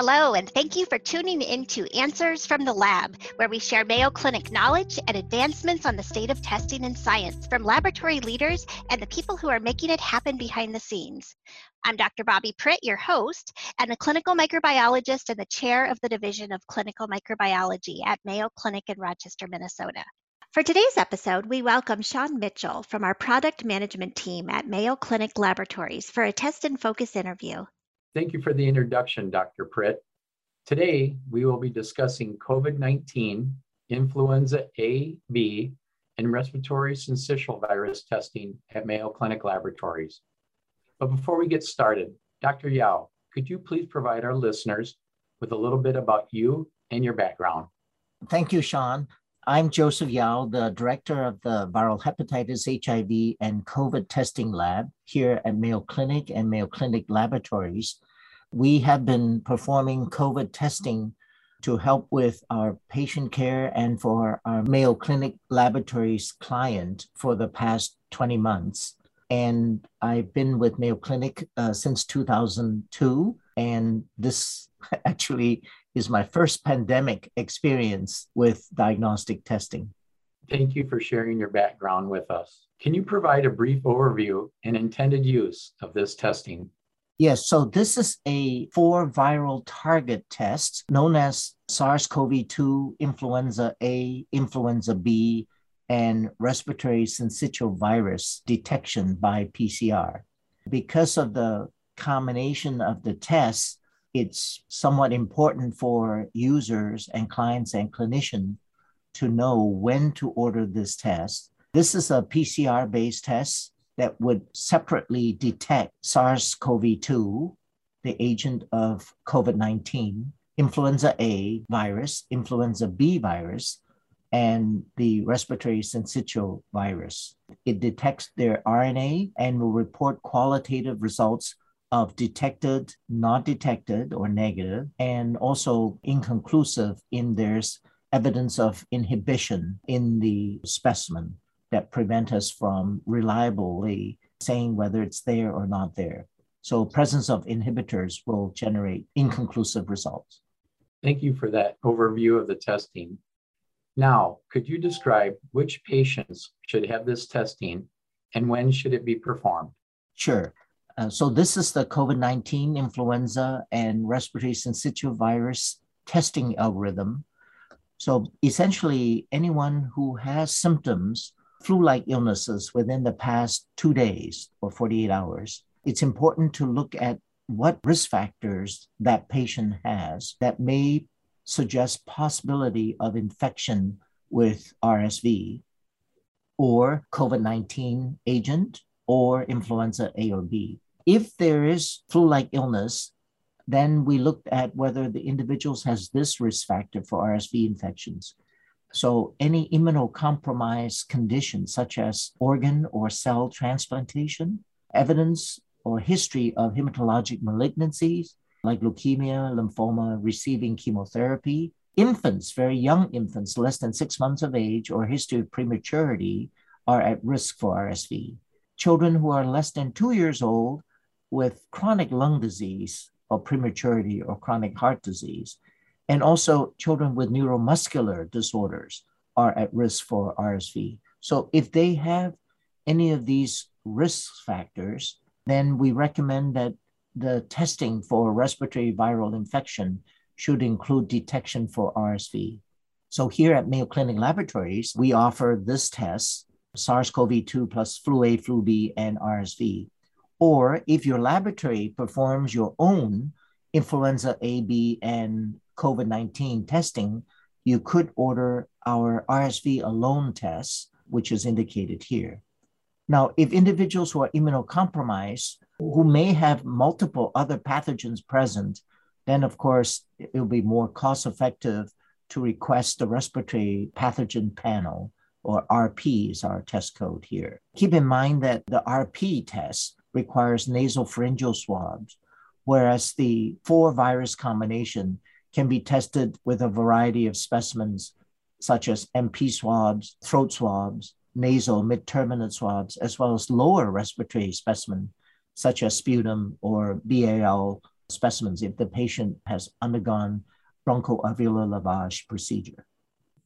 Hello, and thank you for tuning in to Answers from the Lab, where we share Mayo Clinic knowledge and advancements on the state of testing and science from laboratory leaders and the people who are making it happen behind the scenes. I'm Dr. Bobbi Pritt, your host, and a clinical microbiologist and the chair of the Division of Clinical Microbiology at Mayo Clinic in Rochester, Minnesota. For today's episode, we welcome Sean Mitchell from our product management team at Mayo Clinic Laboratories for a test and focus interview. Thank you for the introduction, Dr. Pritt. Today, we will be discussing COVID-19, influenza A, B, and respiratory syncytial virus testing at Mayo Clinic Laboratories. But before we get started, Dr. Yao, could you please provide our listeners with a little bit about you and your background? Thank you, Sean. I'm Joseph Yao, the director of the Viral Hepatitis, HIV, and COVID testing lab here at Mayo Clinic and Mayo Clinic Laboratories. We have been performing COVID testing to help with our patient care and for our Mayo Clinic Laboratories client for the past 20 months. And I've been with Mayo Clinic uh, since 2002. And this actually is my first pandemic experience with diagnostic testing. Thank you for sharing your background with us. Can you provide a brief overview and intended use of this testing? Yes, so this is a four viral target test known as SARS CoV 2, influenza A, influenza B, and respiratory syncytial virus detection by PCR. Because of the combination of the tests, it's somewhat important for users and clients and clinicians to know when to order this test. This is a PCR based test that would separately detect SARS CoV 2, the agent of COVID 19, influenza A virus, influenza B virus, and the respiratory syncytial virus. It detects their RNA and will report qualitative results of detected, not detected, or negative, and also inconclusive in there's evidence of inhibition in the specimen that prevent us from reliably saying whether it's there or not there. So presence of inhibitors will generate inconclusive results. Thank you for that overview of the testing. Now, could you describe which patients should have this testing and when should it be performed? Sure. Uh, so this is the COVID-19 influenza and respiratory syncytial virus testing algorithm. So essentially anyone who has symptoms flu like illnesses within the past two days or 48 hours, it's important to look at what risk factors that patient has that may suggest possibility of infection with RSV or COVID-19 agent or influenza A or B. If there is flu-like illness, then we looked at whether the individuals has this risk factor for RSV infections. So any immunocompromised condition, such as organ or cell transplantation, evidence or history of hematologic malignancies like leukemia, lymphoma, receiving chemotherapy, infants, very young infants, less than six months of age, or history of prematurity are at risk for RSV. Children who are less than two years old with chronic lung disease or prematurity or chronic heart disease and also, children with neuromuscular disorders are at risk for RSV. So, if they have any of these risk factors, then we recommend that the testing for respiratory viral infection should include detection for RSV. So, here at Mayo Clinic Laboratories, we offer this test SARS CoV 2 plus flu A, flu B, and RSV. Or if your laboratory performs your own influenza A, B, and COVID 19 testing, you could order our RSV alone test, which is indicated here. Now, if individuals who are immunocompromised, who may have multiple other pathogens present, then of course it will be more cost effective to request the respiratory pathogen panel or RP is our test code here. Keep in mind that the RP test requires nasopharyngeal swabs, whereas the four virus combination can be tested with a variety of specimens, such as NP swabs, throat swabs, nasal mid-turbinate swabs, as well as lower respiratory specimen, such as sputum or BAL specimens if the patient has undergone bronchoalveolar lavage procedure.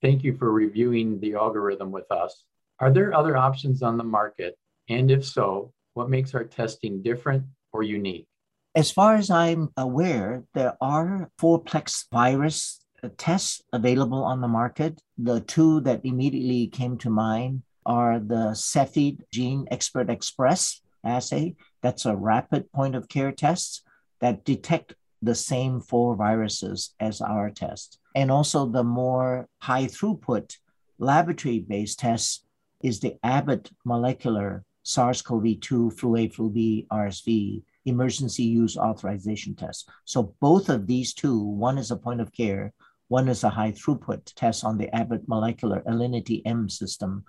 Thank you for reviewing the algorithm with us. Are there other options on the market? And if so, what makes our testing different or unique? As far as I'm aware, there are fourplex virus uh, tests available on the market. The two that immediately came to mind are the Cepheid GeneXpert Xpress assay. That's a rapid point of care test that detect the same four viruses as our test. And also the more high throughput laboratory based test is the Abbott molecular SARS-CoV-2 flu A, flu B, RSV emergency use authorization test. So both of these two, one is a point of care, one is a high throughput test on the Abbott molecular Alinity M system,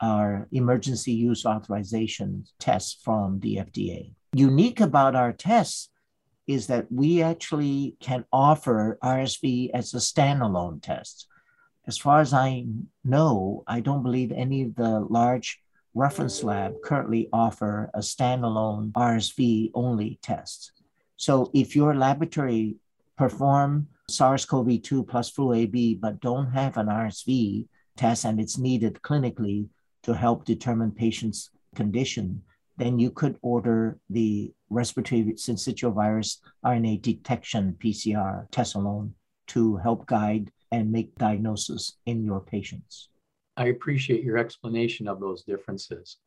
are emergency use authorization tests from the FDA. Unique about our tests is that we actually can offer RSV as a standalone test. As far as I know, I don't believe any of the large reference lab currently offer a standalone RSV only test. So if your laboratory perform SARS-CoV-2 plus flu AB but don't have an RSV test and it's needed clinically to help determine patient's condition, then you could order the respiratory syncytial virus RNA detection PCR test alone to help guide and make diagnosis in your patients. I appreciate your explanation of those differences.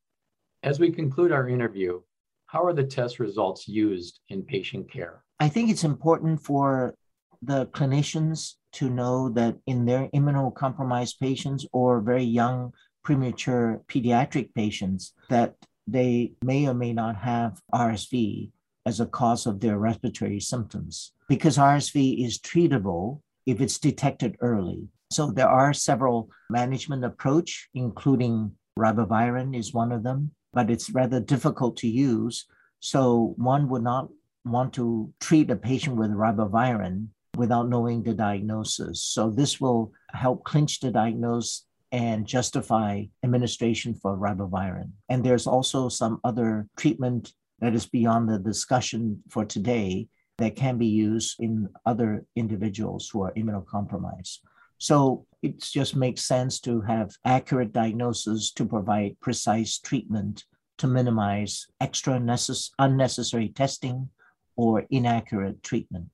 As we conclude our interview, how are the test results used in patient care? I think it's important for the clinicians to know that in their immunocompromised patients or very young premature pediatric patients that they may or may not have RSV as a cause of their respiratory symptoms because RSV is treatable if it's detected early. So there are several management approach, including ribavirin is one of them, but it's rather difficult to use. So one would not want to treat a patient with ribavirin without knowing the diagnosis. So this will help clinch the diagnosis and justify administration for ribavirin. And there's also some other treatment that is beyond the discussion for today that can be used in other individuals who are immunocompromised. So it just makes sense to have accurate diagnosis to provide precise treatment to minimize extra necess- unnecessary testing or inaccurate treatment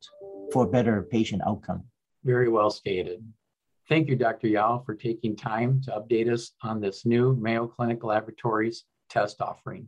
for better patient outcome. Very well stated. Thank you, Dr. Yao, for taking time to update us on this new Mayo Clinic Laboratories test offering.